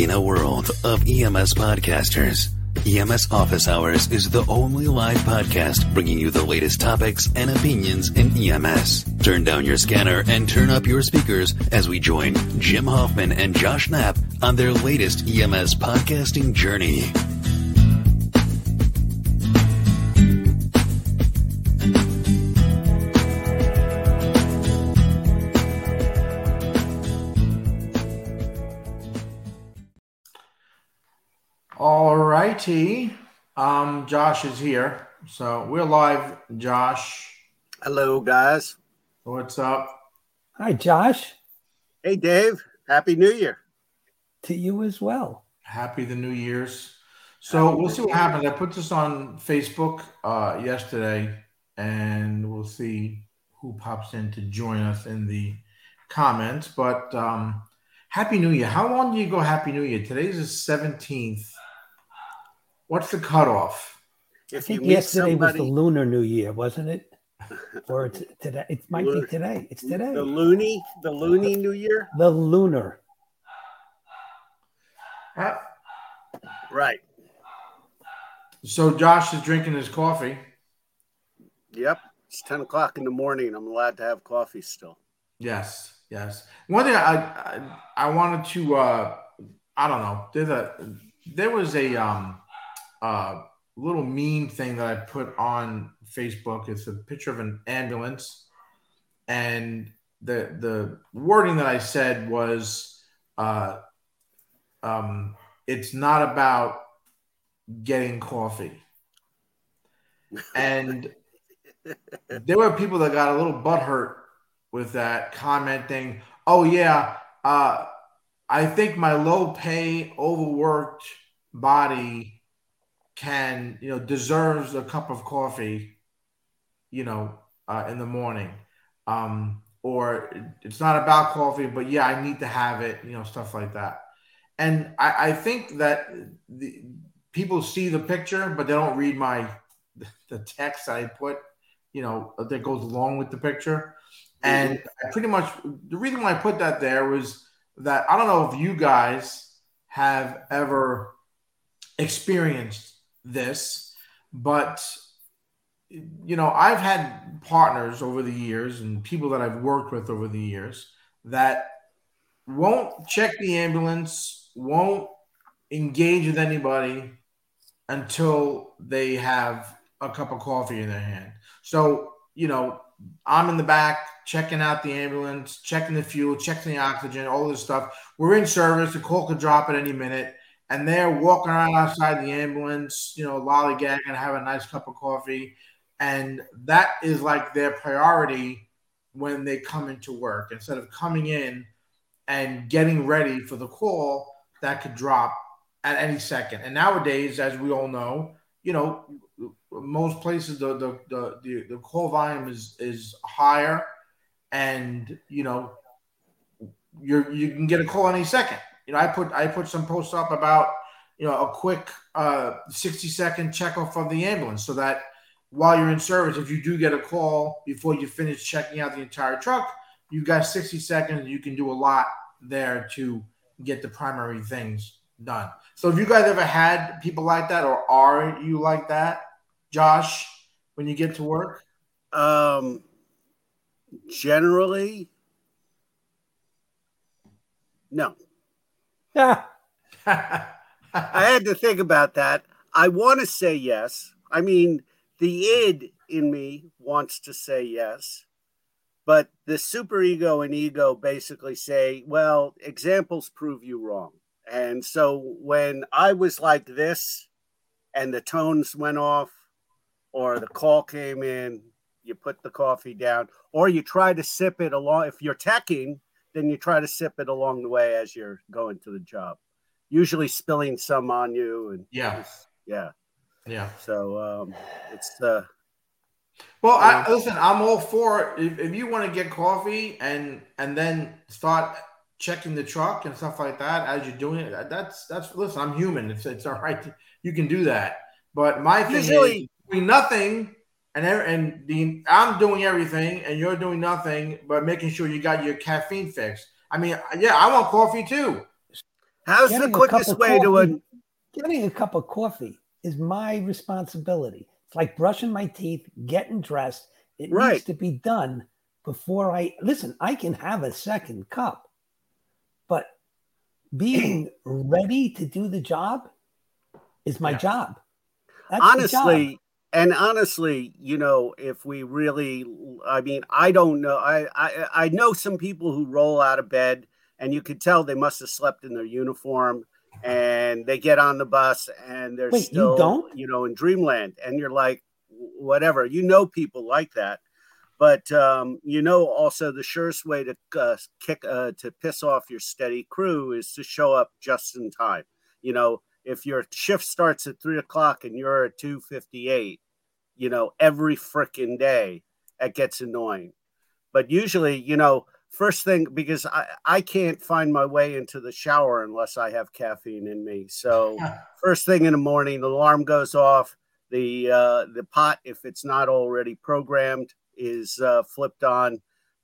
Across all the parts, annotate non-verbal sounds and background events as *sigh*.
In a world of EMS podcasters, EMS Office Hours is the only live podcast bringing you the latest topics and opinions in EMS. Turn down your scanner and turn up your speakers as we join Jim Hoffman and Josh Knapp on their latest EMS podcasting journey. All righty. Um, Josh is here. So we're live, Josh. Hello, guys. What's up? Hi, Josh. Hey, Dave. Happy New Year. To you as well. Happy the New Year's. So we'll see what happens. I put this on Facebook uh, yesterday, and we'll see who pops in to join us in the comments. But um, Happy New Year. How long do you go Happy New Year? Today's the 17th. What's the cutoff? I If you think meet yesterday was the lunar New Year, wasn't it? *laughs* or it's today. It might be today. It's today. the loony, the loony New Year, The lunar. Uh, right? So Josh is drinking his coffee. Yep. It's ten o'clock in the morning. I'm allowed to have coffee still. Yes, yes. One thing I I, I wanted to uh I don't know. There's a there was a um uh little meme thing that I put on Facebook. It's a picture of an ambulance, and the the wording that I said was uh um it's not about getting coffee. And *laughs* there were people that got a little butthurt with that, commenting, "Oh yeah, uh, I think my low pay, overworked body can, you know, deserves a cup of coffee, you know, uh, in the morning, um, or it's not about coffee, but yeah, I need to have it, you know, stuff like that." And I, I think that the people see the picture, but they don't read my *laughs* the text I put, you know, that goes along with the picture. And I pretty much the reason why I put that there was that I don't know if you guys have ever experienced this, but you know, I've had partners over the years and people that I've worked with over the years that won't check the ambulance, won't engage with anybody until they have a cup of coffee in their hand. So, you know, I'm in the back checking out the ambulance, checking the fuel, checking the oxygen, all this stuff. We're in service. The call could drop at any minute. And they're walking around outside the ambulance, you know, lollygagging, have a nice cup of coffee. And that is like their priority when they come into work. Instead of coming in and getting ready for the call that could drop at any second. And nowadays, as we all know, you know, most places the the the, the, the call volume is is higher, and you know, you you can get a call any second. You know, I put I put some posts up about you know a quick uh, sixty second checkoff of the ambulance, so that while you're in service, if you do get a call before you finish checking out the entire truck, you've got sixty seconds. You can do a lot there to get the primary things done. So, have you guys ever had people like that, or are you like that, Josh, when you get to work? Um, generally, no. I had to think about that. I want to say yes. I mean, the id in me wants to say yes, but the superego and ego basically say, well, examples prove you wrong. And so when I was like this and the tones went off or the call came in, you put the coffee down or you try to sip it along. If you're teching, then you try to sip it along the way as you're going to the job, usually spilling some on you. And Yeah. yeah. Yeah. So um, it's uh, Well, I, listen, I'm all for it. If, if you want to get coffee and and then start checking the truck and stuff like that as you're doing it, that's that's listen. I'm human. It's it's all right. You can do that. But my thing Usually- is doing nothing, and and the I'm doing everything, and you're doing nothing, but making sure you got your caffeine fixed. I mean, yeah, I want coffee too. How's the quickest way to a getting a cup of coffee is my responsibility. It's like brushing my teeth, getting dressed. It Right. needs to be done before I listen. I can have a second cup, but being *clears throat* ready to do the job is my Yeah. job. That's the job. honestly and honestly you know if we really i mean i don't know I, I i know some people who roll out of bed and you could tell they must have slept in their uniform and they get on the bus and they're Wait, you still don't? you know in dreamland and you're like whatever. You know people like that but um, you know also the surest way to uh, kick uh, to piss off your steady crew is to show up just in time you know if your shift starts at three o'clock and you're at 258 you know every freaking day it gets annoying. But usually you know first thing because I, I can't find my way into the shower unless i have caffeine in me. So *laughs* first thing in the morning the alarm goes off. The uh, the pot if it's not already programmed is uh, flipped on.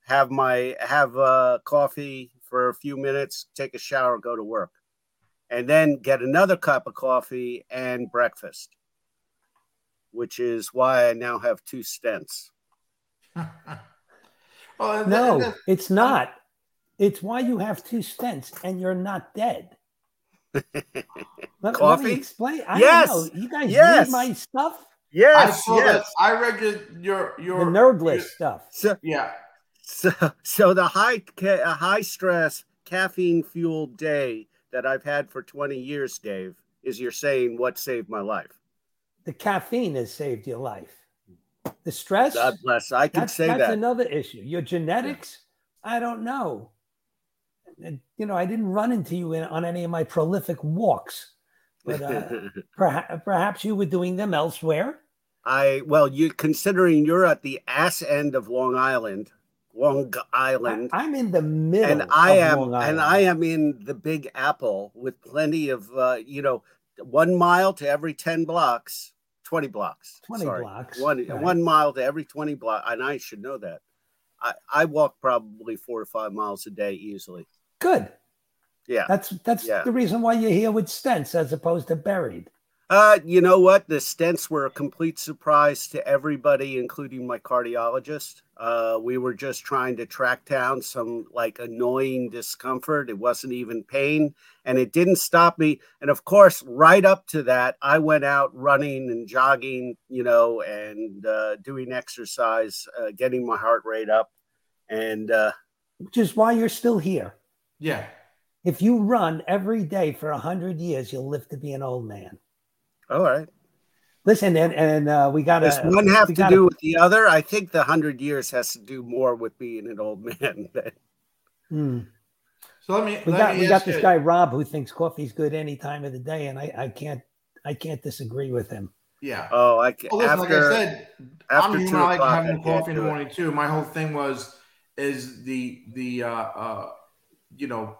Have my have uh, coffee for a few minutes take a shower go to work and then get another cup of coffee and breakfast which is why i now have two stents *laughs* Well, No, and then- it's not. It's why you have two stents and you're not dead. Let, let me explain. I Yes. don't know. You guys Yes. read my stuff, I yes saw yes that. I read your your the your nerd list stuff. so, Yeah, so so the high ca- high stress caffeine fueled day that i've had for 20 years dave is you're saying what saved my life The caffeine has saved your life. The stress, god bless i can say that's that another issue. Your genetics, I don't know. You know, I didn't run into you in, on any of my prolific walks, but uh, *laughs* perhaps, perhaps you were doing them elsewhere. I well, you considering you're at the ass end of Long Island, Long Island, I, am in the middle, and I of am and I am in the Big Apple with plenty of uh, you know one mile to every ten blocks, twenty blocks, 20 sorry. blocks, one right. one mile to every twenty block, and I should know that. I I walk probably four to five miles a day easily. Good. Yeah. That's that's Yeah. the reason why you're here with stents as opposed to buried. Uh, you know what? The stents were a complete surprise to everybody, including my cardiologist. Uh, we were just trying to track down some like annoying discomfort. It wasn't even pain, and it didn't stop me. And of course, right up to that, I went out running and jogging, you know, and uh, doing exercise, uh, getting my heart rate up. And uh, Which is why you're still here. yeah. If you run every day for a hundred years, you'll live to be an old man. All right, Listen, and and uh, we got does one have to gotta- do with the other? I think the hundred years has to do more with being an old *laughs* man. Hmm. So let me We let got me we got ask this you- guy Rob who thinks coffee's good any time of the day, and I I can't I can't disagree with him. Yeah. Oh, I can, Well, listen, after like I said, after I'm human. two I like o'clock, having I coffee in the do it. morning too. My whole thing was is the the uh uh you know,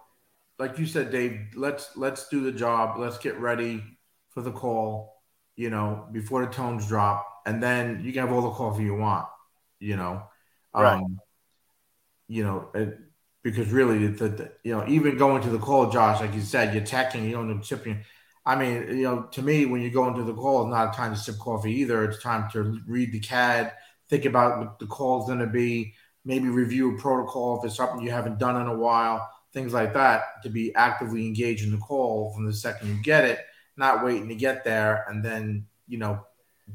like you said, Dave. Let's let's do the job. Let's get ready for the call. You know, before the tones drop, and then you can have all the coffee you want. You know, um, Right. You know, it, because really, the, the you know, even going to the call, Josh, like you said, you're teching, you don't know sipping. I mean, you know, to me, when you go into the call, it's not a time to sip coffee either. It's time to read the CAD, think about what the call is going to be, maybe review a protocol if it's something you haven't done in a while, things like that, to be actively engaged in the call from the second you get it, not waiting to get there and then, you know,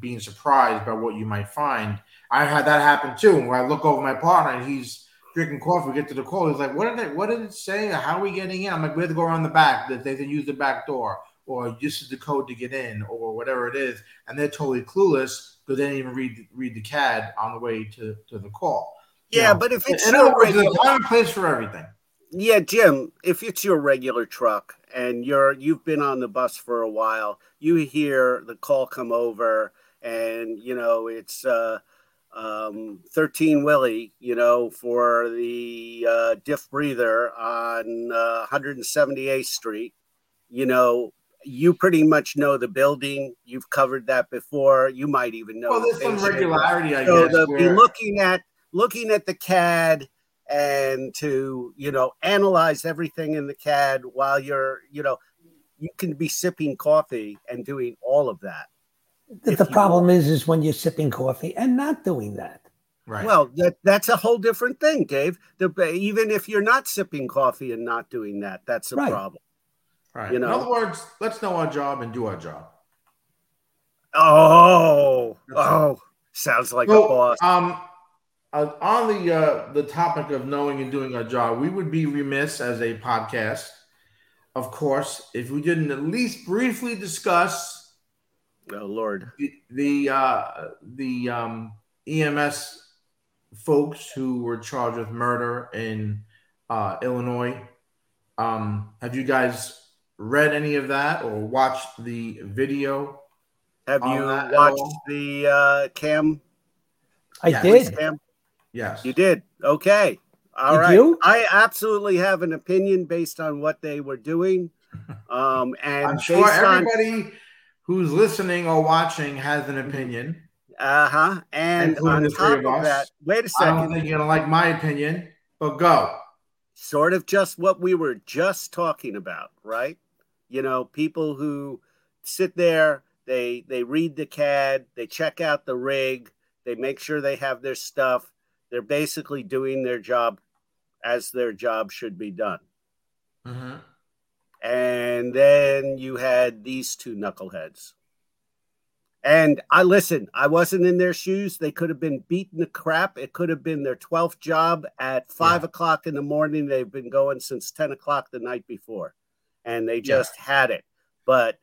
being surprised by what you might find. I had that happen too, where I look over my partner and he's drinking coffee, we get to the call. He's like, What did it what did it say? How are we getting in? I'm like, we have to go around the back, that they can use the back door, or this is the code to get in, or whatever it is. And they're totally clueless because they didn't even read read the CAD on the way to, to the call. You Yeah, know, but if it's in your other words, there's a time and place for everything. Yeah, Jim, if it's your regular truck and you're you've been on the bus for a while, you hear the call come over, and you know it's uh, um, 13 Willie, you know, for the uh, diff breather on uh, 178th Street. You know, you pretty much know the building. You've covered that before. You might even know. Well, the there's some regularity, I so guess. to be looking at looking at the CAD and to you know analyze everything in the CAD while you're you know you can be sipping coffee and doing all of that. The, the problem want. is, is when you're sipping coffee and not doing that. Right. Well, that that's a whole different thing, Dave. The, even if you're not sipping coffee and not doing that, that's a right. problem. Right. You know? In other words, let's know our job and do our job. Oh, oh, sounds like so, a boss. Um, uh, on the uh, the topic of knowing and doing our job, we would be remiss as a podcast, of course, if we didn't at least briefly discuss. Oh Lord, the the, uh, the um, EMS folks who were charged with murder in uh, Illinois. Um, have you guys read any of that or watched the video? Have you watched the uh, cam? I yes. did. Cam? Yes. You did. Okay. All did right. You? I absolutely have an opinion based on what they were doing. Um, *laughs* and I'm sure everybody on... who's listening or watching has an opinion. Uh huh. And on top of, of that, wait a second. I don't think you're gonna like my opinion, but go. Sort of just what we were just talking about, right? You know, people who sit there, they they read the CAD, they check out the rig, they make sure they have their stuff. They're basically doing their job as their job should be done. Mm-hmm. And then you had these two knuckleheads and I listen, I wasn't in their shoes. They could have been beaten the crap. It could have been their 12th job at five yeah. o'clock in the morning. They've been going since 10 o'clock the night before, and they just yeah. had it. But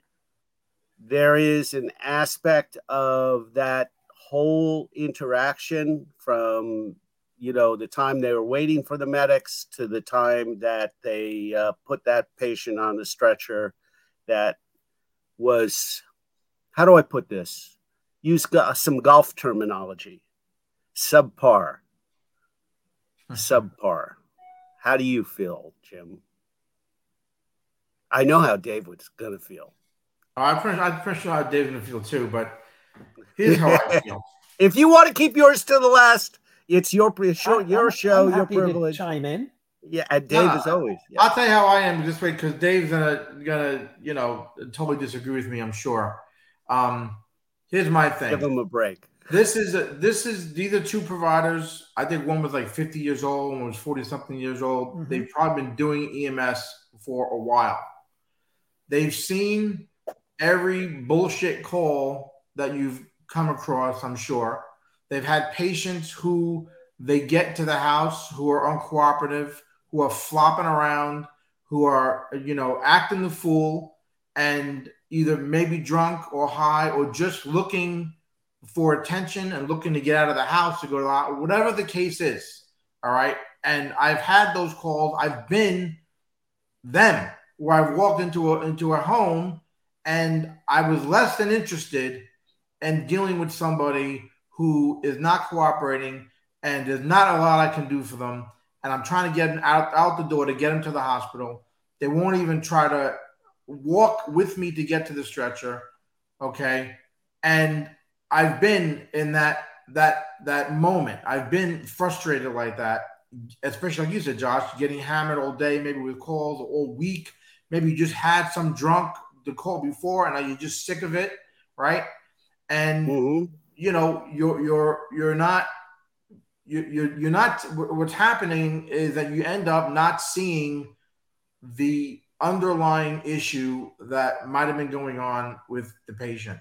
there is an aspect of that whole interaction from you know the time they were waiting for the medics to the time that they uh, put that patient on the stretcher that was how do I put this? Use some golf terminology. Subpar. Subpar. How do you feel, Jim? I know how Dave was going to feel. I'm pretty, I'm pretty sure how Dave's going to feel too, but here's how I feel. if you want to keep yours to the last, it's your show, your I'm, show, I'm your privilege. chime in. Yeah, and Dave is always. Yeah. I'll tell you how I am this way because Dave's gonna gonna you know totally disagree with me. I'm sure. Um, here's my thing. Give them a break. This is a, this is these are two providers. I think one was like 50 years old, one was 40 something years old. Mm-hmm. They've probably been doing EMS for a while. They've seen every bullshit call that you've come across, I'm sure. They've had patients who they get to the house who are uncooperative, who are flopping around, who are, you know, acting the fool. And either maybe drunk or high or just looking for attention and looking to get out of the house to go to the whatever the case is. All right. And I've had those calls. I've been them where I've walked into a into a home and I was less than interested in dealing with somebody who is not cooperating and there's not a lot I can do for them. And I'm trying to get them out, out the door to get them to the hospital. They won't even try to walk with me to get to the stretcher. Okay. And I've been in that that that moment. I've been frustrated like that, especially like you said, Josh, getting hammered all day, maybe with calls all week. Maybe you just had some drunk the call before, and now you're just sick of it, right? And mm-hmm. you know, you're you're you're not you you're, you're not. What's happening is that you end up not seeing the underlying issue that might have been going on with the patient.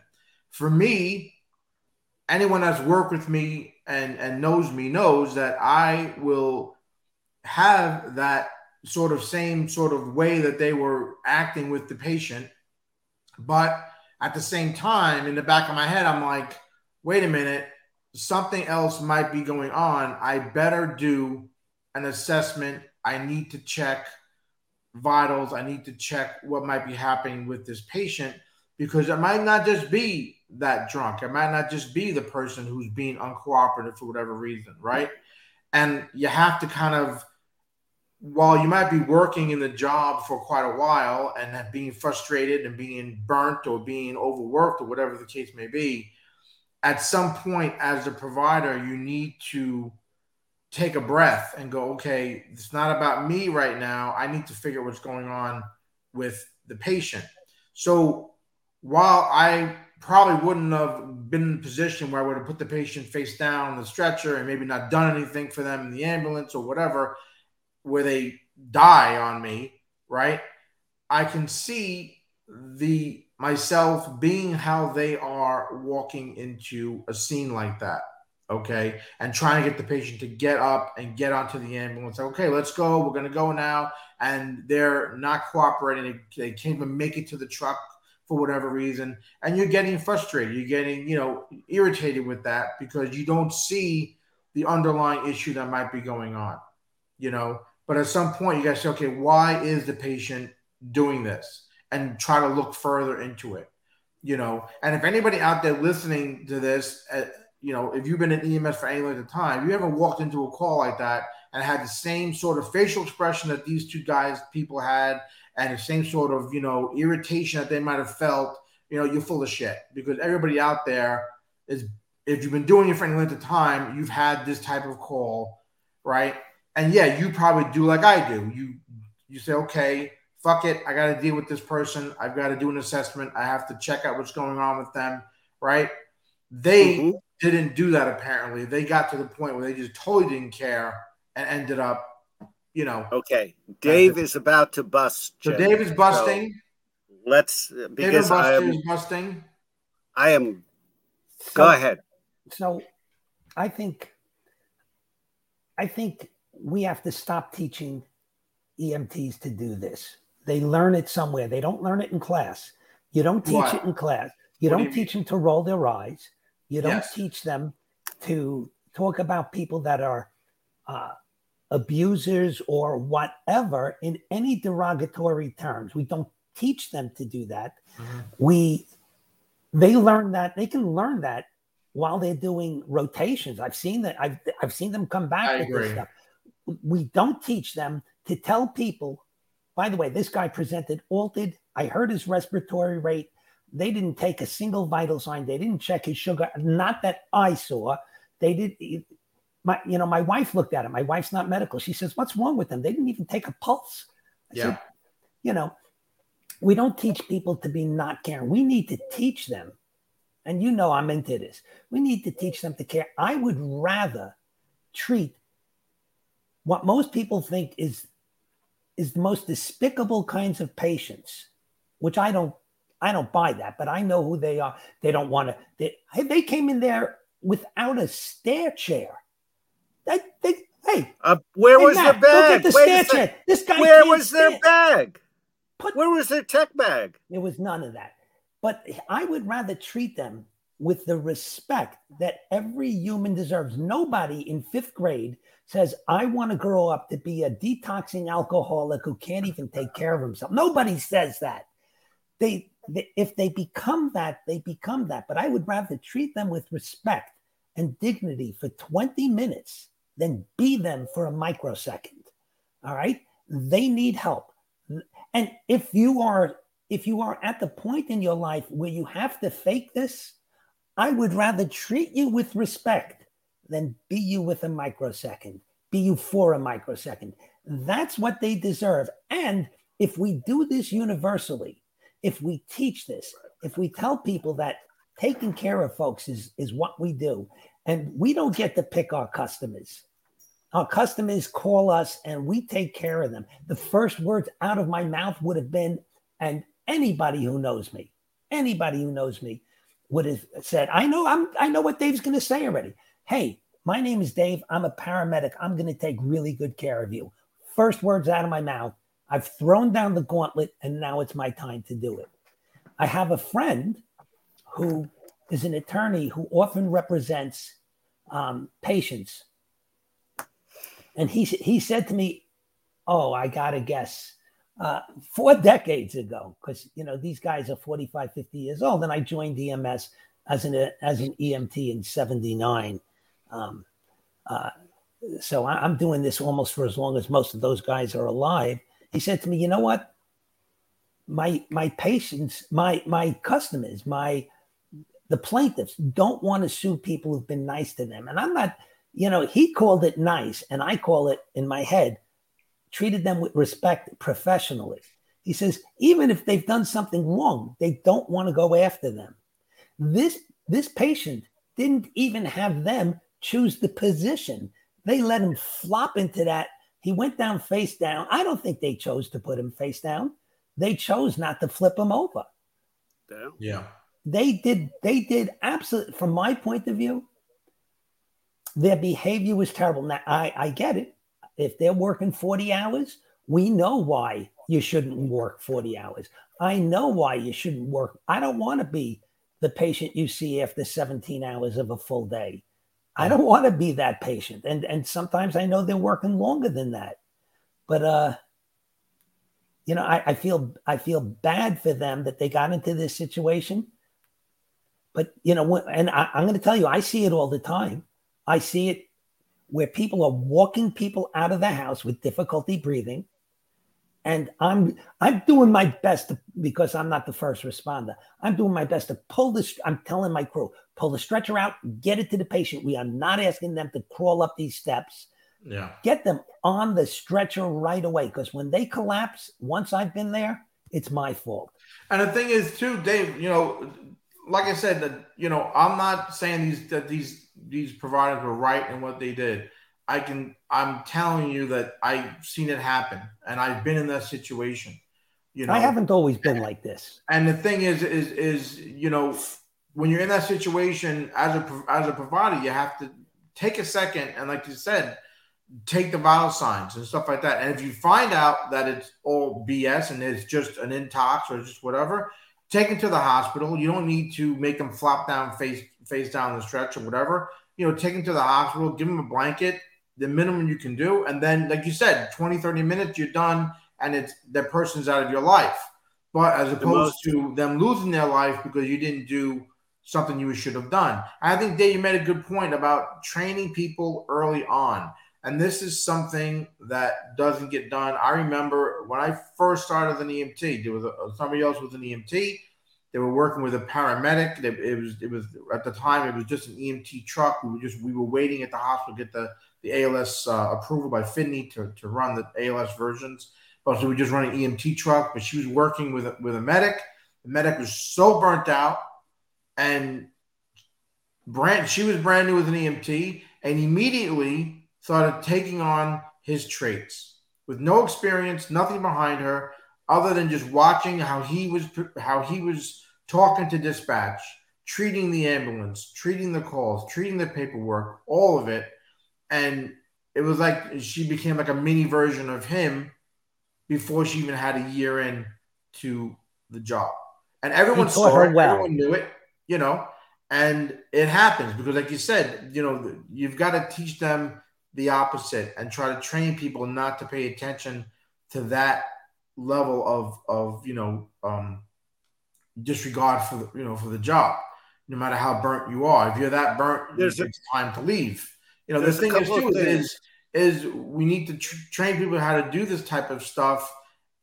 For me, anyone that's worked with me and, and knows me knows that I will have that sort of same sort of way that they were acting with the patient. But at the same time, in the back of my head, I'm like, wait a minute, something else might be going on. I better do an assessment. I need to check vitals. I need to check what might be happening with this patient because it might not just be that drunk. It might not just be the person who's being uncooperative for whatever reason, right? And you have to kind of, while you might be working in the job for quite a while and being frustrated and being burnt or being overworked or whatever the case may be, at some point as a provider, you need to take a breath and go, okay, it's not about me right now. I need to figure what's going on with the patient. So while I probably wouldn't have been in a position where I would have put the patient face down on the stretcher and maybe not done anything for them in the ambulance or whatever, where they die on me, right? I can see the myself being how they are walking into a scene like that okay, and trying to get the patient to get up and get onto the ambulance. Okay, let's go. We're going to go now. And they're not cooperating. They can't even make it to the truck for whatever reason. And you're getting frustrated. You're getting, you know, irritated with that because you don't see the underlying issue that might be going on, you know. But at some point, you got to say, okay, why is the patient doing this? And try to look further into it, you know. And if anybody out there listening to this, uh, you know, if you've been in EMS for any length of time, you ever walked into a call like that and had the same sort of facial expression that these two guys, people had, and the same sort of, you know, irritation that they might have felt, you know, you're full of shit because everybody out there is, if you've been doing it for any length of time, you've had this type of call, right? And yeah, you probably do like I do. You, you say, okay, fuck it. I got to deal with this person. I've got to do an assessment. I have to check out what's going on with them, right? They mm-hmm didn't do that apparently. They got to the point where they just totally didn't care and ended up, you know. Okay. Dave is about to bust. So Dave is busting. So let's because I am busting. I am so, go ahead. So I think I think we have to stop teaching EMTs to do this. They learn it somewhere. They don't learn it in class. You don't teach what? it in class. You what don't do you teach mean? them to roll their eyes. You don't yes. teach them to talk about people that are uh, abusers or whatever in any derogatory terms. We don't teach them to do that. Mm-hmm. We they learn that they can learn that while they're doing rotations. I've seen that. I've I've seen them come back I with agree. this stuff. We don't teach them to tell people. By the way, this guy presented altered. I heard his respiratory rate. They didn't take a single vital sign. They didn't check his sugar. Not that I saw. They did. My, you know, my wife looked at it. My wife's not medical. She says, "What's wrong with them? They didn't even take a pulse." I yeah. Said, you know, we don't teach people to be not caring. We need to teach them, and you know, I'm into this. We need to teach them to care. I would rather treat what most people think is is the most despicable kinds of patients, which I don't I don't buy that, but I know who they are. They don't want to. They, they came in there without a stair chair. They, they, hey, uh, where hey, was Matt, their bag? The stair chair. This guy. Where was their stand. bag? Put, where was their tech bag? There was none of that. But I would rather treat them with the respect that every human deserves. Nobody in fifth grade says, I want to grow up to be a detoxing alcoholic who can't even take care of himself. Nobody says that. They if they become that, they become that. But I would rather treat them with respect and dignity for 20 minutes than be them for a microsecond. All right. They need help. And if you are if you are at the point in your life where you have to fake this, I would rather treat you with respect than be you with a microsecond, be you for a microsecond. That's what they deserve. And if we do this universally, if we teach this, if we tell people that taking care of folks is, is what we do, and we don't get to pick our customers. Our customers call us and we take care of them. The first words out of my mouth would have been, and anybody who knows me, anybody who knows me would have said, I know, I'm, I know what Dave's going to say already. Hey, my name is Dave. I'm a paramedic. I'm going to take really good care of you. First words out of my mouth. I've thrown down the gauntlet and now it's my time to do it. I have a friend who is an attorney who often represents um, patients. And he, he said to me, Oh, I got to guess, uh, four decades ago, because, you know, these guys are 45, 50 years old. And I joined EMS as an, as an EMT in 79. Um, uh, so I, I'm doing this almost for as long as most of those guys are alive. He said to me, you know what? My my patients, my my customers, my the plaintiffs don't want to sue people who've been nice to them. And I'm not, you know, he called it nice, and I call it in my head, treated them with respect professionally. He says, even if they've done something wrong, they don't want to go after them. This this patient didn't even have them choose the position. They let him flop into that. He went down face down. I don't think they chose to put him face down. They chose not to flip him over. Yeah. They did, they did absolutely, from my point of view, their behavior was terrible. Now, I, I get it. If they're working 40 hours, we know why you shouldn't work 40 hours. I know why you shouldn't work. I don't want to be the patient you see after 17 hours of a full day. I don't want to be that patient. And and sometimes I know they're working longer than that. But uh you know, I, I feel I feel bad for them that they got into this situation. But you know, and I, I'm going to tell you, I see it all the time. I see it where people are walking people out of the house with difficulty breathing and I'm I'm doing my best to, because I'm not the first responder. I'm doing my best to pull this. I'm telling my crew pull the stretcher out, get it to the patient. We are not asking them to crawl up these steps. Yeah, get them on the stretcher right away because when they collapse, once I've been there, it's my fault. And the thing is, too, Dave. You know, like I said, that you know, I'm not saying these that these these providers were right in what they did. I can I'm telling you that I've seen it happen and I've been in that situation. You know, I haven't always been like this. And the thing is, is, is you know, when you're in that situation as a as a provider, you have to take a second and, like you said, take the vital signs and stuff like that. And if you find out that it's all BS and it's just an intox or just whatever, take them to the hospital. You don't need to make them flop down face face down the stretch or whatever. You know, take them to the hospital, give them a blanket, the minimum you can do. And then, like you said, 20, 30 minutes, you're done, and it's that person's out of your life. But as opposed to them losing their life because you didn't do something you should have done. I think Dave, you made a good point about training people early on. And this is something that doesn't get done. I remember when I first started an EMT, there was a, somebody else was an EMT. They were working with a paramedic. It was it was at the time it was just an EMT truck. We were just we were waiting at the hospital to get the the ALS uh, approval by FDNY to, to run the ALS versions. But so we just run an EMT truck, but she was working with a, with a medic. The medic was so burnt out, and brand she was brand new as an EMT, and immediately started taking on his traits with no experience, nothing behind her, other than just watching how he was how he was talking to dispatch, treating the ambulance, treating the calls, treating the paperwork, all of it and it was like she became like a mini version of him before she even had a year in to the job. And everyone saw her, well. everyone knew it, you know, and it happens because, like you said, you know, you've got to teach them the opposite and try to train people not to pay attention to that level of of you know um, disregard for the you know for the job, no matter how burnt you are. If you're that burnt, There's it's a, time to leave. You know, the thing is too is is we need to tr- train people how to do this type of stuff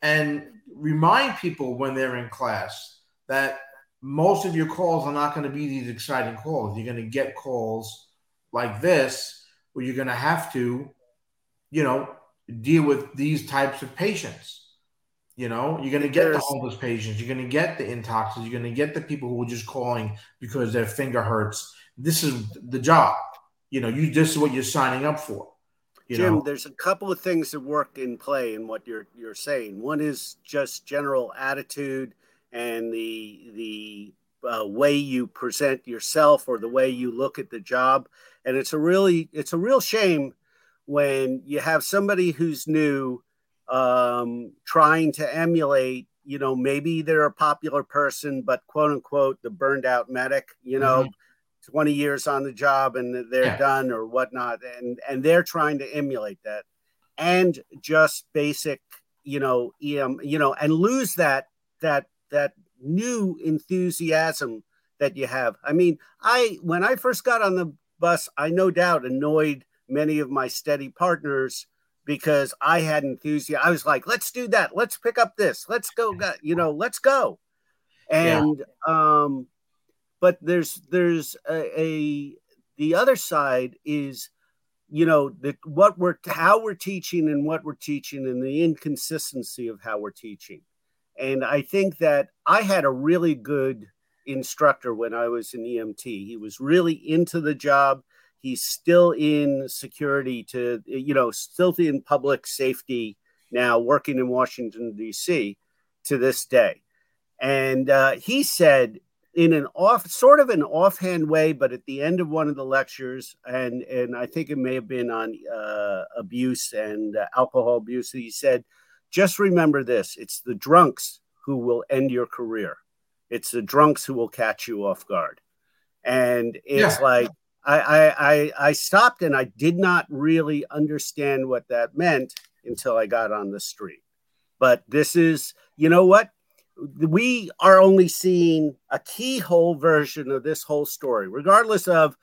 and remind people when they're in class that most of your calls are not going to be these exciting calls. You're going to get calls like this where you're going to have to, you know, deal with these types of patients. You know, you're going to get the homeless patients, you're going to get the intoxicants, you're going to get the people who are just calling because their finger hurts. This is the job you know, you this is what you're signing up for. Jim, know? there's a couple of things that work in play in what you're you're saying. One is just general attitude and the the uh, way you present yourself or the way you look at the job, and it's a really it's a real shame when you have somebody who's new um, trying to emulate. You know, maybe they're a popular person, but quote unquote the burned out medic. You know. Mm-hmm 20 years on the job and they're yeah. done or whatnot and and they're trying to emulate that and just basic you know em you know and lose that that that new enthusiasm that you have i mean i when i first got on the bus i no doubt annoyed many of my steady partners because i had enthusiasm i was like let's do that. Let's pick up this. Let's go you know let's go. And yeah. um but there's there's a, a the other side is you know the what we're how we're teaching and what we're teaching and the inconsistency of how we're teaching. And I think that I had a really good instructor when I was in EMT. He was really into the job. He's still in security to, you know, still in public safety now, working in Washington, D.C. to this day. And uh, he said, in an off, sort of an offhand way, but at the end of one of the lectures, and and I think it may have been on uh, abuse and uh, alcohol abuse, he said, "Just remember this: it's the drunks who will end your career. It's the drunks who will catch you off guard." And it's yeah. like I, I I I stopped and I did not really understand what that meant until I got on the street. But this is, you know what? we are only seeing a keyhole version of this whole story, regardless of,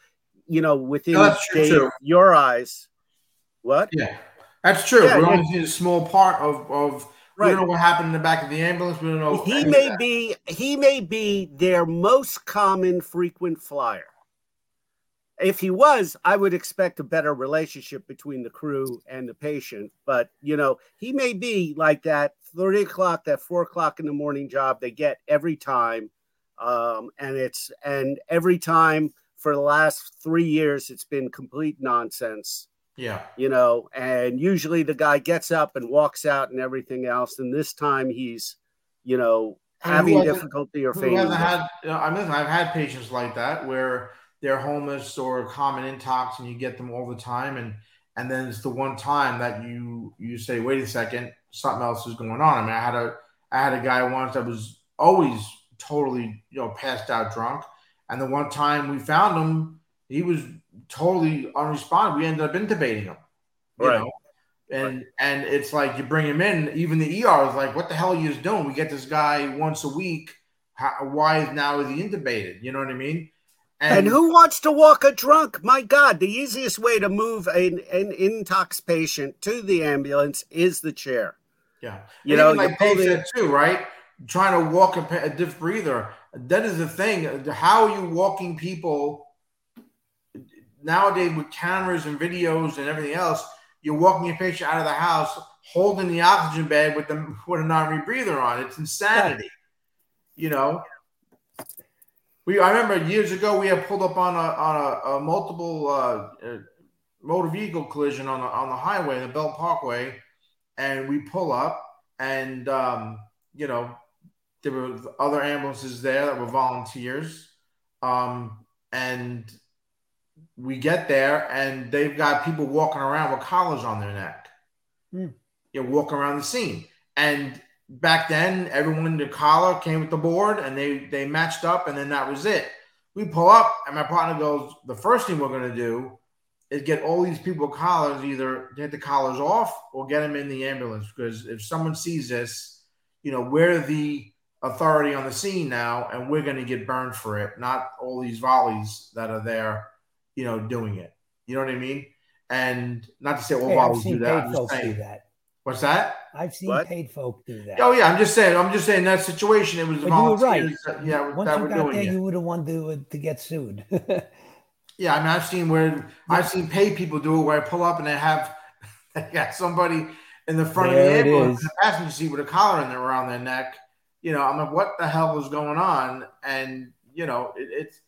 you know, within no, your eyes. What? Yeah, that's true. Yeah, We're only seeing a small part of of. Right. We don't know what happened in the back of the ambulance. We don't know. He may be. He may be their most common frequent flyer if he was, I would expect a better relationship between the crew and the patient. But you know, he may be like that three o'clock, that four o'clock in the morning job they get every time, um, and it's and every time for the last three years, it's been complete nonsense. Yeah, you know, and usually the guy gets up and walks out and everything else, and this time he's, you know, having difficulty or failing. Had, I mean, I've had patients like that where they're homeless or common intox and you get them all the time and and then it's the one time that you you say wait a second something else is going on i mean i had a i had a guy once that was always totally you know passed out drunk and the one time we found him he was totally unresponsive we ended up intubating him you right. know and right. and it's like you bring him in even the er is like what the hell are you doing we get this guy once a week How, why now is he intubated you know what i mean and, and, who wants to walk a drunk? My God, the easiest way to move an, an intox patient to the ambulance is the chair. Yeah. You and know, like Dave said too, right? Trying to walk a, a diff breather. That is the thing. How are you walking people nowadays with cameras and videos and everything else? You're walking a patient out of the house holding the oxygen bag with them *laughs* with a non-rebreather on. It's insanity. You know, we I remember years ago we had pulled up on a on a, a multiple uh, uh, motor vehicle collision on the on the highway, the Belt Parkway, and we pull up and um, you know there were other ambulances there that were volunteers, um, and we get there and they've got people walking around with collars on their neck. Mm. You know, walking around the scene and back then everyone in the collar came with the board and they they matched up and then that was it. We pull up and my partner goes, the first thing we're gonna do is get all these people collars, either get the collars off or get them in the ambulance because if someone sees this, you know, we're the authority on the scene now and we're gonna get burned for it, not all these volleys that are there, you know, doing it. You know what I mean? And not to say all hey, volleys do that. I'm just saying, that. What's that? I've seen what? paid folk do that. Oh yeah, I'm just saying. I'm just saying that situation. It was but you were right. That, yeah, once that you got there, it. you would have wanted to, to get sued. *laughs* yeah, I mean, I've seen where I've seen paid people do it where I pull up and they have *laughs* they got somebody in the front there of the ambulance, the passenger seat with a collar in there around their neck. You know, I'm like, what the hell is going on? And you know, it, it's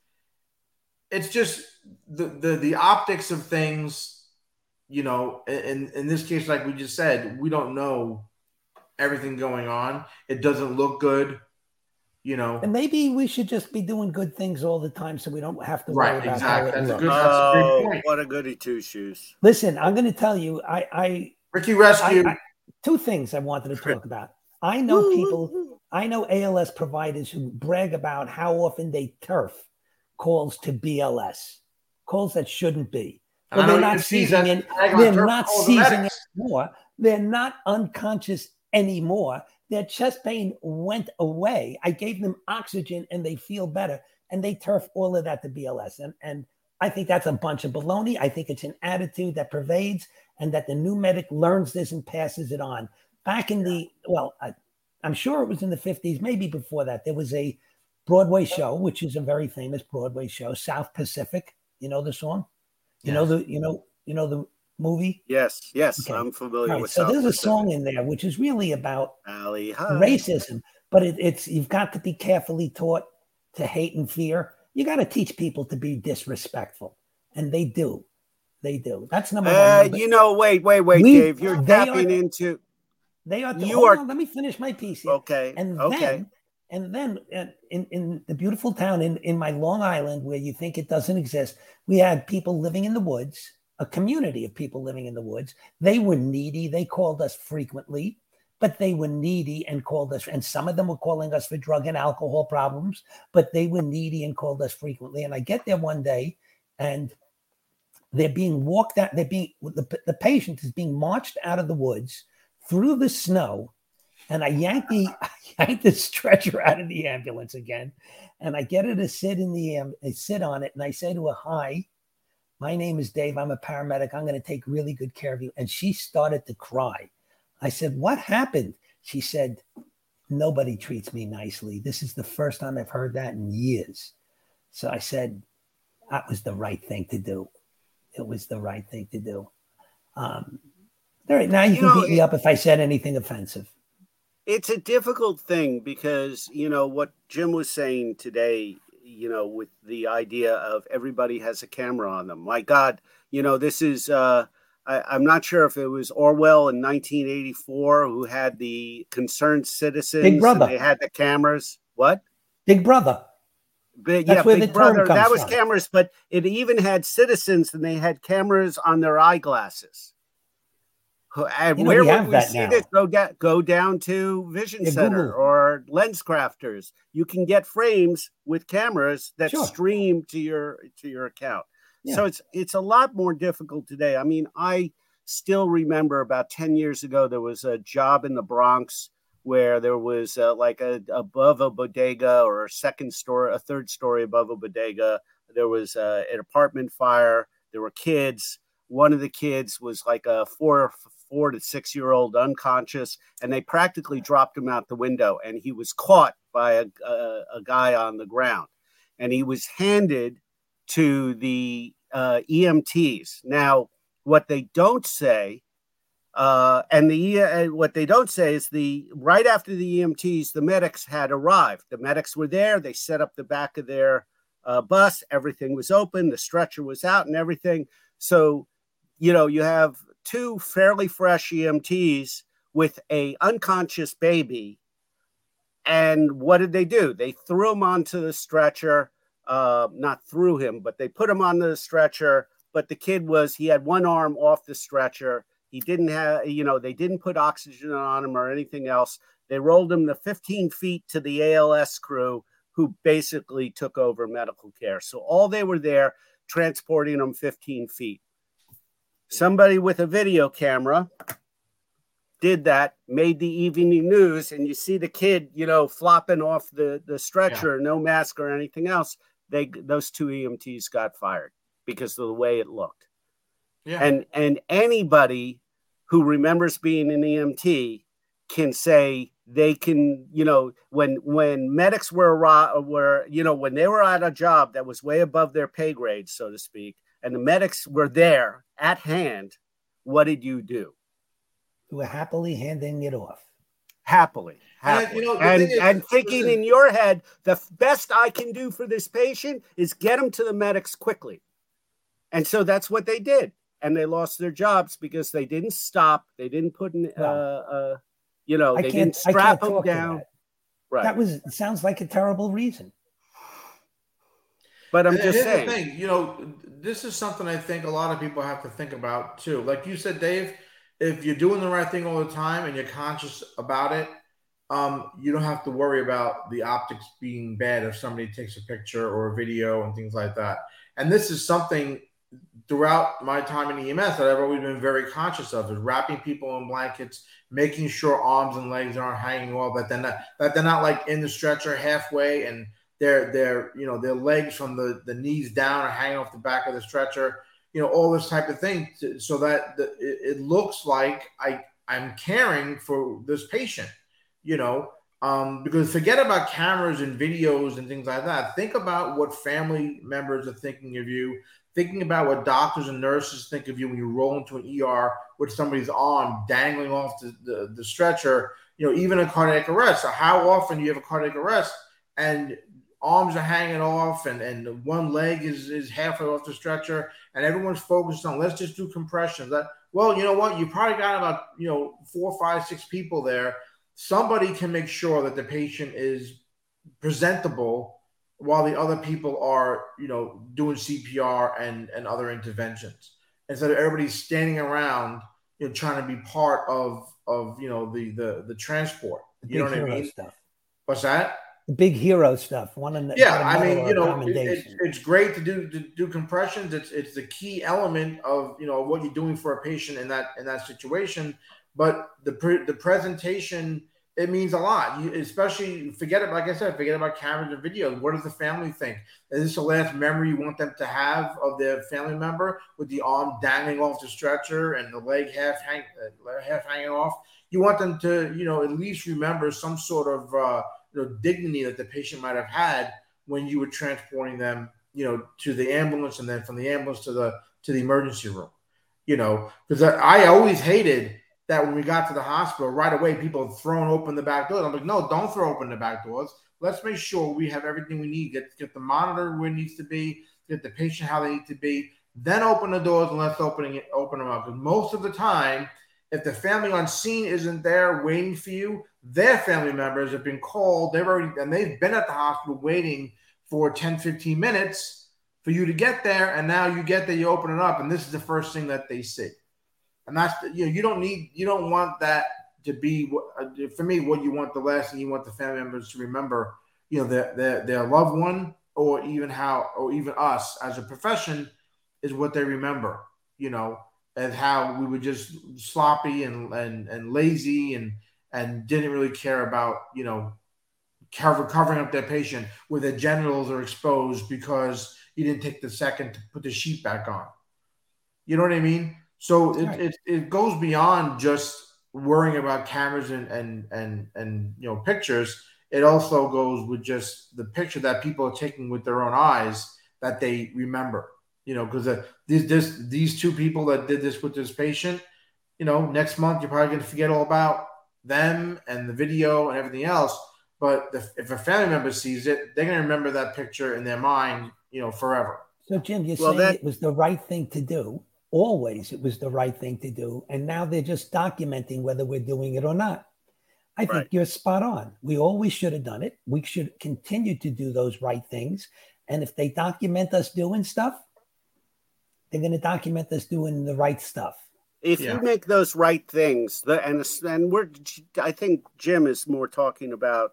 it's just the the the optics of things you know, in in this case, like we just said, we don't know everything going on. It doesn't look good, you know. And maybe we should just be doing good things all the time, so we don't have to worry right, about exactly. how it that's looks. A good, that's oh, a great point. what a goody two shoes! Listen, I'm going to tell you, I, I Ricky Rescue. I, I, two things I wanted to talk about. I know people, I know ALS providers who brag about how often they turf calls to BLS, calls that shouldn't be. Well, they're not seizing it. They're not seizing anymore. They're not unconscious anymore. Their chest pain went away. I gave them oxygen and they feel better. And they turf all of that to BLS. And, and I think that's a bunch of baloney. I think it's an attitude that pervades and that the new medic learns this and passes it on. Back in the, well, I, I'm sure it was in the 50s, maybe before that, there was a Broadway show, which is a very famous Broadway show, South Pacific. You know the song? You yes. know the you know you know the movie? Yes, yes, okay. I'm familiar right, with. So there's a song in there which is really about Valley racism, but it, it's you've got to be carefully taught to hate and fear. You got to teach people to be disrespectful, and they do. They do. That's number uh, one. You know, wait, wait, wait, we, Dave. You're tapping are, into. They are. You are. On, let me finish my piece. Here. Okay. And okay. then, and then, in in the beautiful town in in my Long Island, where you think it doesn't exist, we had people living in the woods, a community of people living in the woods. They were needy. They called us frequently but they were needy and called us. And some of them were calling us for drug and alcohol problems, but they were needy and called us frequently. And I get there one day, and they're being walked out. They're being the, the patient is being marched out of the woods through the snow, and I yank the *laughs* I yank the stretcher out of the ambulance again, and I get her to sit in the um, sit on it, and I say to her, "Hi, my name is Dave. I'm a paramedic. I'm going to take really good care of you." And she started to cry. I said, What happened? She said, Nobody treats me nicely. This is the first time I've heard that in years. So I said, That was the right thing to do. It was the right thing to do. Um, all right, now you, you can know, beat me up if I said anything offensive. It's a difficult thing because, you know, what Jim was saying today, you know, with the idea of everybody has a camera on them. My God, you know, this is, uh, I, am not sure if it was Orwell in 1984 who had the concerned citizens. Big Brother. they had the cameras. What? Big Brother. But, yeah, Big Brother. That was from. cameras, but it even had citizens, and they had cameras on their eyeglasses. And you know, where we would we see now. this? Go, da- go down to Vision yeah, Center Google. or LensCrafters. You can get frames with cameras that sure. stream to your to your account. So it's it's a lot more difficult today. I mean, I still remember about 10 years ago there was a job in the Bronx where there was uh, like a above a bodega or a second story, a third story above a bodega. There was uh, an apartment fire. There were kids. One of the kids was like a four four to six year old unconscious, and they practically dropped him out the window. And he was caught by a, a, a guy on the ground, and he was handed to the uh, EMTs. Now, what they don't say, uh, and the uh, what they don't say is the right after the EMTs, the medics had arrived. The medics were there. They set up the back of their uh, bus. Everything was open. The stretcher was out, and everything. So, you know, you have two fairly fresh EMTs with a unconscious baby. And what did they do? They threw him onto the stretcher uh, not through him, but they put him on the stretcher. But the kid was, he had one arm off the stretcher. He didn't have, you know, they didn't put oxygen on him or anything else. They rolled him the 15 feet to the ALS crew, who basically took over medical care. So all they were there transporting him 15 feet. Somebody with a video camera did that, made the evening news, and you see the kid, you know, flopping off the, the stretcher, yeah. no mask or anything else they those two EMTs got fired because of the way it looked. Yeah. And and anybody who remembers being an EMT can say they can, you know, when when medics were were you know when they were at a job that was way above their pay grade, so to speak, and the medics were there at hand, what did you do? You were happily handing it off. Happily. And, you know, and, is, and thinking in your head, the best I can do for this patient is get them to the medics quickly. And so that's what they did. And they lost their jobs because they didn't stop. They didn't put in, no. uh, uh, you know, they didn't strap them down. That. Right. That was sounds like a terrible reason. But I'm and just saying. Thing, you know, this is something I think a lot of people have to think about too. Like you said, Dave, if you're doing the right thing all the time and you're conscious about it, um, you don't have to worry about the optics being bad if somebody takes a picture or a video and things like that. And this is something throughout my time in EMS that I've always been very conscious of is wrapping people in blankets, making sure arms and legs aren't hanging off, that they're not that they're not like in the stretcher halfway and their their you know their legs from the, the knees down are hanging off the back of the stretcher, you know, all this type of thing to, so that the, it, it looks like I I'm caring for this patient you know, um, because forget about cameras and videos and things like that. Think about what family members are thinking of you. thinking about what doctors and nurses think of you when you roll into an ER with somebody's arm dangling off the, the, the stretcher, you know, even a cardiac arrest. So how often do you have a cardiac arrest and arms are hanging off and, and one leg is, is halfway off the stretcher and everyone's focused on let's just do compressions. That well, you know what? You probably got about you know four, five, six people there. Somebody can make sure that the patient is presentable while the other people are, you know, doing CPR and and other interventions. Instead of everybody standing around, you know, trying to be part of of you know the the the transport. You know what I mean? Stuff. What's that? Big hero stuff. One of the yeah, I mean, you know, it, it, it's great to do to do compressions. It's it's the key element of you know what you're doing for a patient in that in that situation. But the pre, the presentation it means a lot. You especially forget it. Like I said, forget about cameras and videos. What does the family think? Is this the last memory you want them to have of their family member with the arm dangling off the stretcher and the leg half hang uh, half hanging off? You want them to, you know, at least remember some sort of uh, you know, dignity that the patient might have had when you were transporting them, you know, to the ambulance and then from the ambulance to the to the emergency room. You know, because I, always hated that when we got to the hospital, right away people throwing open the back doors. I'm like, no, don't throw open the back doors. Let's make sure we have everything we need. Get get the monitor where it needs to be. Get the patient how they need to be. Then open the doors and let's opening it, open them up. Because most of the time, if the family on scene isn't there waiting for you, their family members have been called. They've already and they've been at the hospital waiting for 10, 15 minutes for you to get there. And now you get there, you open it up, and this is the first thing that they see. And that's you know, you don't need you don't want that to be uh, for me what you want the last thing you want the family members to remember, you know, their their, their loved one or even how or even us as a profession is what they remember, you know and how we were just sloppy and and, and lazy and and didn't really care about you know cover, covering up their patient where their genitals are exposed because you didn't take the second to put the sheet back on. You know what I mean? So it, right. it, it goes beyond just worrying about cameras and and and and you know pictures. It also goes with just the picture that people are taking with their own eyes that they remember you know, because uh, these this these two people that did this with this patient, you know, next month you're probably going to forget all about them and the video and everything else. But the, if a family member sees it, they're going to remember that picture in their mind, you know, forever. So, Jim, you're well, saying that, it was the right thing to do. Always, it was the right thing to do, and now they're just documenting whether we're doing it or not. I right. think you're spot on. We always should have done it. We should continue to do those right things. And if they document us doing stuff, they're going to document us doing the right stuff. If yeah. you make those right things, the, and and we're, I think Jim is more talking about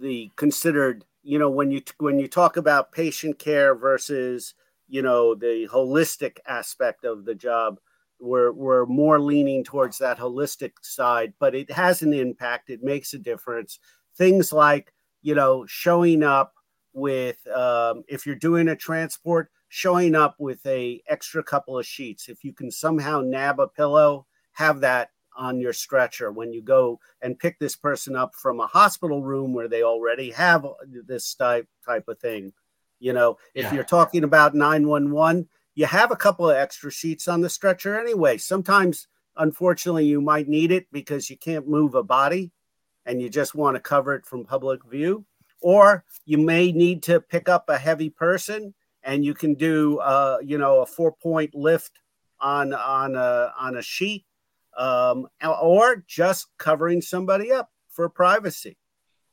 the considered. You know, when you when you talk about patient care versus you know the holistic aspect of the job, we're we're more leaning towards that holistic side. But it has an impact. It makes a difference. Things like you know showing up with um, if you're doing a transport showing up with a extra couple of sheets. If you can somehow nab a pillow, have that on your stretcher when you go and pick this person up from a hospital room where they already have this type type of thing. You know, if yeah. you're talking about 911, you have a couple of extra sheets on the stretcher anyway. Sometimes, unfortunately, you might need it because you can't move a body and you just want to cover it from public view. Or you may need to pick up a heavy person and you can do uh, you know a four point lift on on a on a sheet um, or just covering somebody up for privacy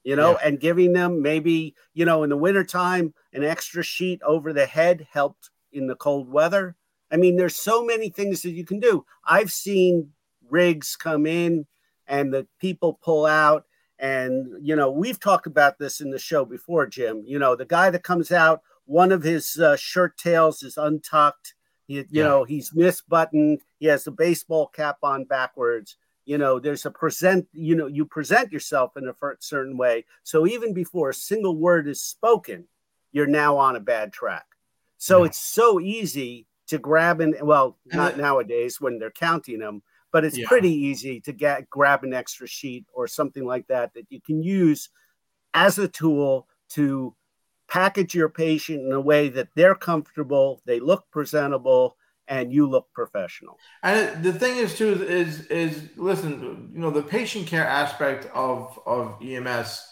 you know yeah. and giving them maybe you know in the wintertime an extra sheet over the head helped in the cold weather. I mean there's so many things that you can do. I've seen rigs come in and the people pull out and you know we've talked about this in the show before jim. You know the guy that comes out one of his uh, shirt tails is untucked. He, you yeah. know, he's misbuttoned. He has the baseball cap on backwards. You know, there's a present. You know, you present yourself in a certain way. So even before a single word is spoken, you're now on a bad track. So yeah. it's so easy to grab and well, not *laughs* nowadays when they're counting them, but it's yeah. pretty easy to get grab an extra sheet or something like that that you can use as a tool to package your patient in a way that they're comfortable, they look presentable, and you look professional. And the thing is too is is listen, you know, the patient care aspect of of EMS,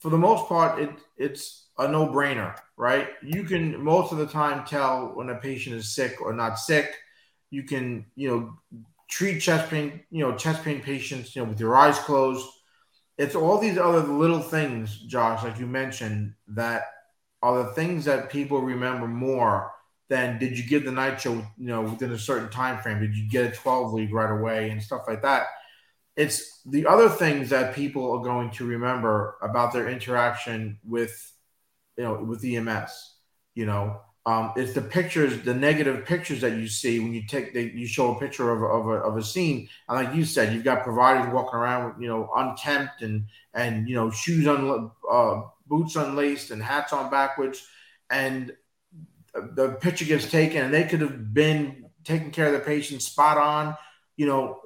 for the most part, it it's a no brainer, right? You can most of the time tell when a patient is sick or not sick. You can you know treat chest pain, you know, chest pain patients, you know, with your eyes closed. It's all these other little things, Josh, like you mentioned, that are the things that people remember more than did you give the nitro, you know, within a certain time frame? Did you get a 12 lead right away and stuff like that? It's the other things that people are going to remember about their interaction with, you know, with EMS. You know, um, it's the pictures, the negative pictures that you see when you take, the, you show a picture of, of, a, of a scene. And like you said, you've got providers walking around, you know, unkempt and, and, you know, shoes on, uh, boots unlaced and hats on backwards. And the picture gets taken and they could have been taking care of the patient spot on, you know,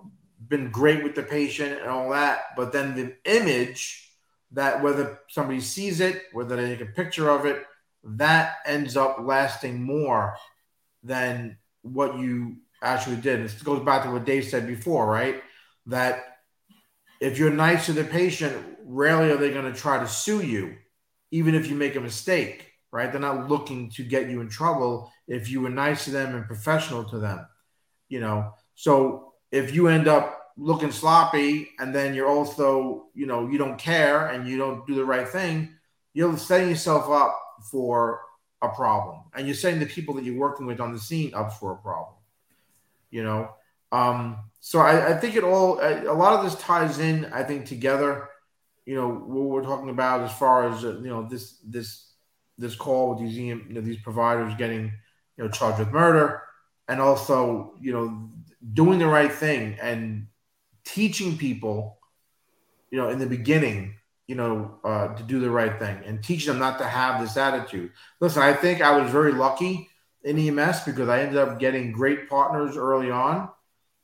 been great with the patient and all that. But then the image that whether somebody sees it, whether they take a picture of it, that ends up lasting more than what you actually did. This goes back to what Dave said before, right? That if you're nice to the patient, rarely are they going to try to sue you, even if you make a mistake, right? They're not looking to get you in trouble if you were nice to them and professional to them, you know. So if you end up looking sloppy and then you're also, you know, you don't care and you don't do the right thing, you're setting yourself up for a problem, and you're setting the people that you're working with on the scene up for a problem. You know, um, so I, I, think it all a lot of this ties in. I think together. You know what we're talking about as far as uh, you know this this this call with these you know, these providers getting you know charged with murder, and also you know doing the right thing and teaching people, you know, in the beginning you know, uh, to do the right thing and teach them not to have this attitude. Listen, I think I was very lucky in EMS because I ended up getting great partners early on.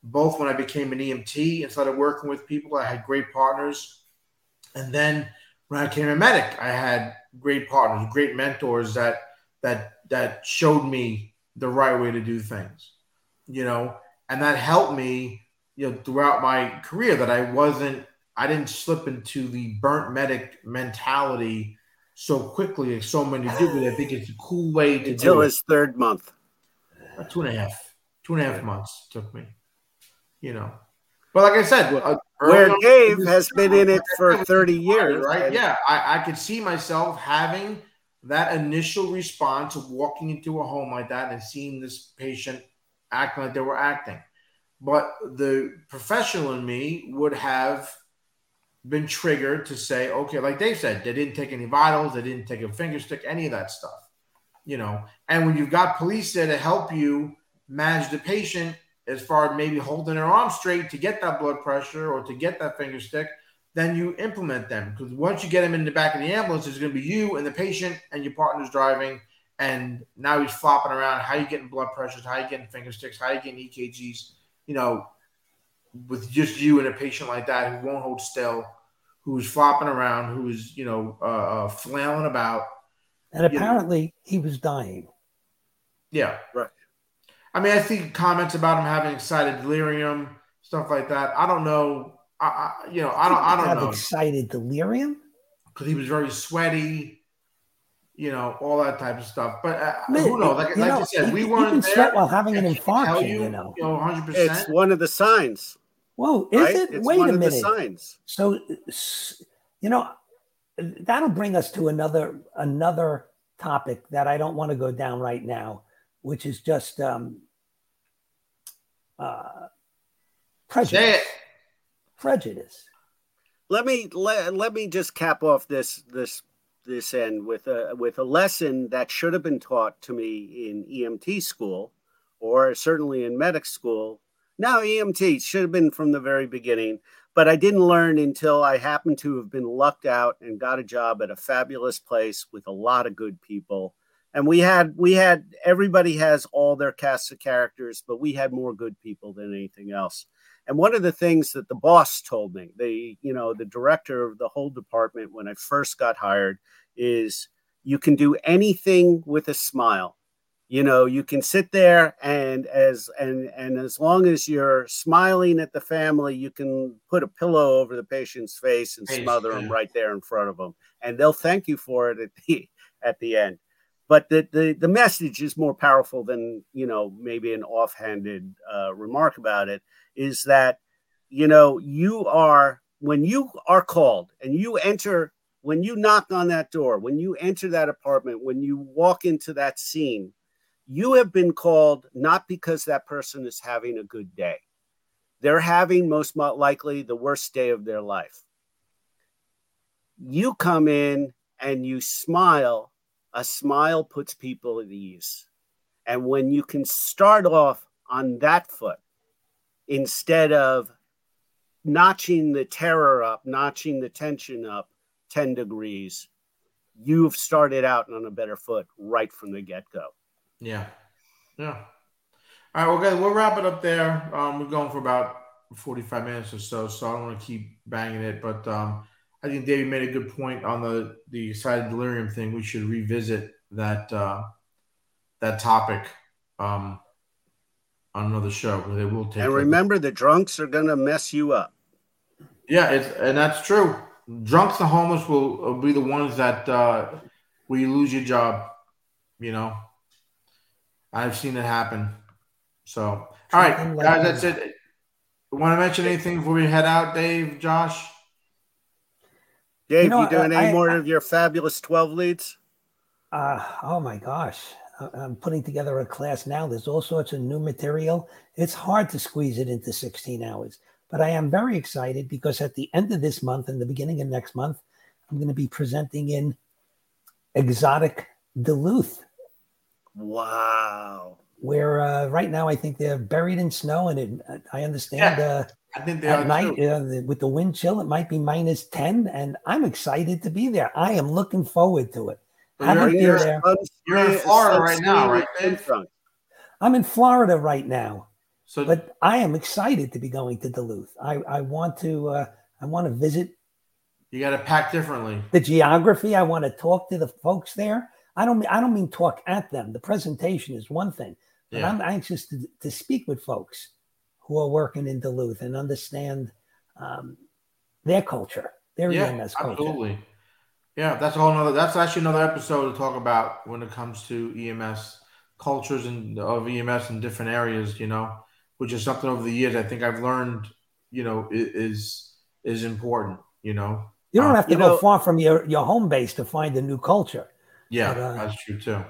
Both when I became an EMT and started working with people, I had great partners. And then when I became a medic, I had great partners, great mentors that that that showed me the right way to do things. You know, and that helped me, you know, throughout my career that I wasn't I didn't slip into the burnt medic mentality so quickly as so many do. But I think it's a cool way to until his third month. Two and a half, two and a half months took me. You know, but like I said, uh, where Dave has been in it for thirty years, right? Yeah, I, I could see myself having that initial response of walking into a home like that and seeing this patient acting like they were acting. But the professional in me would have been triggered to say, okay, like Dave said, they didn't take any vitals, they didn't take a finger stick, any of that stuff, you know. And when you've got police there to help you manage the patient as far as maybe holding their arm straight to get that blood pressure or to get that finger stick, then you implement them because once you get him in the back of the ambulance, it's going to be you and the patient and your partner's driving. And now he's flopping around. How are you getting blood pressures? How are you getting finger sticks? How are you getting EKGs? You know, with just you and a patient like that who won't hold still, who's flopping around, who's you know uh, uh, flailing about, and apparently know. he was dying. Yeah, right. I mean, I see comments about him having excited delirium, stuff like that. I don't know. I, I you know, I don't. I don't have know. Excited delirium because he was very sweaty. You know, all that type of stuff. But uh, who knows? Like, you like know, you said, we weren't there. while having an infarction. You, you know, you know, hundred percent. It's one of the signs. Whoa, is right? it? It's Wait a minute. signs. So, you know, that'll bring us to another another topic that I don't want to go down right now, which is just um, uh, prejudice. Prejudice. Let me let, let me just cap off this this this end with a with a lesson that should have been taught to me in EMT school, or certainly in medic school Now EMT should have been from the very beginning, but I didn't learn until I happened to have been lucked out and got a job at a fabulous place with a lot of good people. And we had we had everybody has all their casts of characters, but we had more good people than anything else. And one of the things that the boss told me, the you know the director of the whole department when I first got hired, is You can do anything with a smile. You know, you can sit there and as and and as long as you're smiling at the family, you can put a pillow over the patient's face and smother them right there in front of them, and they'll thank you for it at the at the end. But the the, the message is more powerful than you know maybe an offhanded uh, remark about it. Is that you know you are when you are called and you enter when you knock on that door when you enter that apartment when you walk into that scene you have been called not because that person is having a good day they're having most likely the worst day of their life you come in and you smile a smile puts people at ease and when you can start off on that foot instead of notching the terror up, notching the tension up 10 degrees, you've started out on a better foot right from the get go. Yeah. Yeah. All right, well, guys, we'll wrap it up there. Um, we're going for about 45 minutes or so, so I don't want to keep banging it. But um, I think David made a good point on the the excited delirium thing. We should revisit that uh, that topic um, on another show because it will take. And remember, the drunks are going to mess you up. Yeah, it's and that's true. Drunks and homeless will, will be the ones that uh, where you lose your job. You know, I've seen it happen. So, all right, guys, that's it. Want to mention anything before we head out, Dave, Josh? Dave, you, know, doing I- any more I- of your fabulous 12 leads? Uh, oh my gosh. I- I'm putting together a class now. There's all sorts of new material. It's hard to squeeze it into 16 hours, but I am very excited because at the end of this month and the beginning of next month, I'm going to be presenting in Exotic Duluth, Wow. where uh, right now I think they're buried in snow. And it, I understand uh, I think they at are night too. uh, with the wind chill, it might be minus 10. And I'm excited to be there. I am looking forward to it. Well, Haven't you're- you're- there. you're in Florida right now, right, Dave? I'm in Florida right now. So, but I am excited to be going to Duluth. I, I want to uh, I want to visit you got to pack differently. the geography. I want to talk to the folks there. I don't I don't mean talk at them. The presentation is one thing, but Yeah. I'm anxious to, to speak with folks who are working in Duluth and understand um, their culture, their Yeah, EMS culture. absolutely. Yeah, that's a whole nother. That's actually another episode to talk about when it comes to EMS cultures and of EMS in different areas. You know, which is something over the years I think I've learned. You know, is is important. You know, You don't Uh, have to you go know- far from your, your home base to find a new culture. yeah, But, uh, that's true too.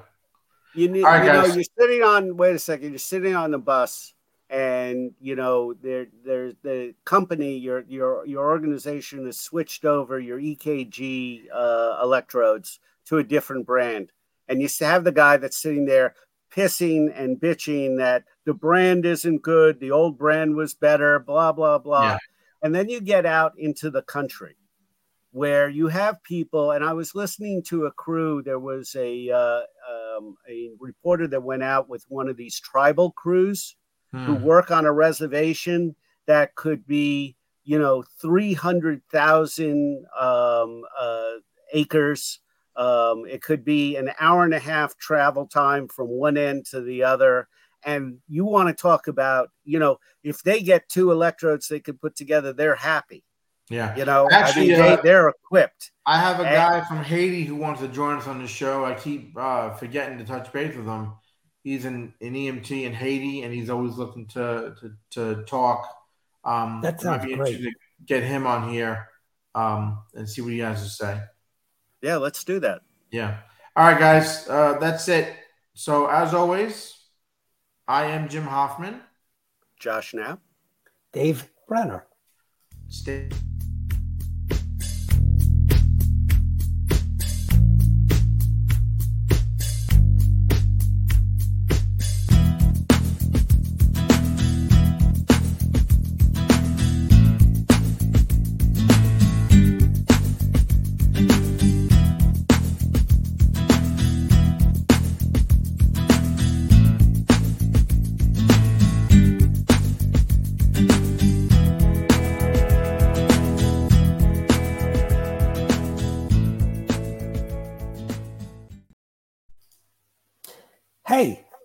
You, need, All right, you know, you're sitting on. Wait a second. You're sitting on the bus, and you know there, there's the company. Your your your organization has switched over your EKG uh, electrodes to a different brand, and you have the guy that's sitting there pissing and bitching that the brand isn't good. The old brand was better. Blah blah blah. Yeah. And then you get out into the country where you have people and i was listening to a crew there was a uh, um, a reporter that went out with one of these tribal crews who Hmm. work on a reservation that could be you know 300000 um, uh, acres um, it could be an hour and a half travel time from one end to the other and you want to talk about you know if they get two electrodes they could put together they're happy Yeah, you know Actually, I mean, uh, they, they're equipped I have a And- guy from Haiti who wants to join us on the show. I keep uh, forgetting to touch base with him. He's an, an EMT in Haiti, and he's always looking to to, to talk. Um, That it might sounds be great. interesting to get him on here um, and see what he has to say. Yeah, let's do that. Yeah. All right, guys. Uh, that's it. So as always, I am Jim Hoffman. Josh now. Dave Brenner. Stay.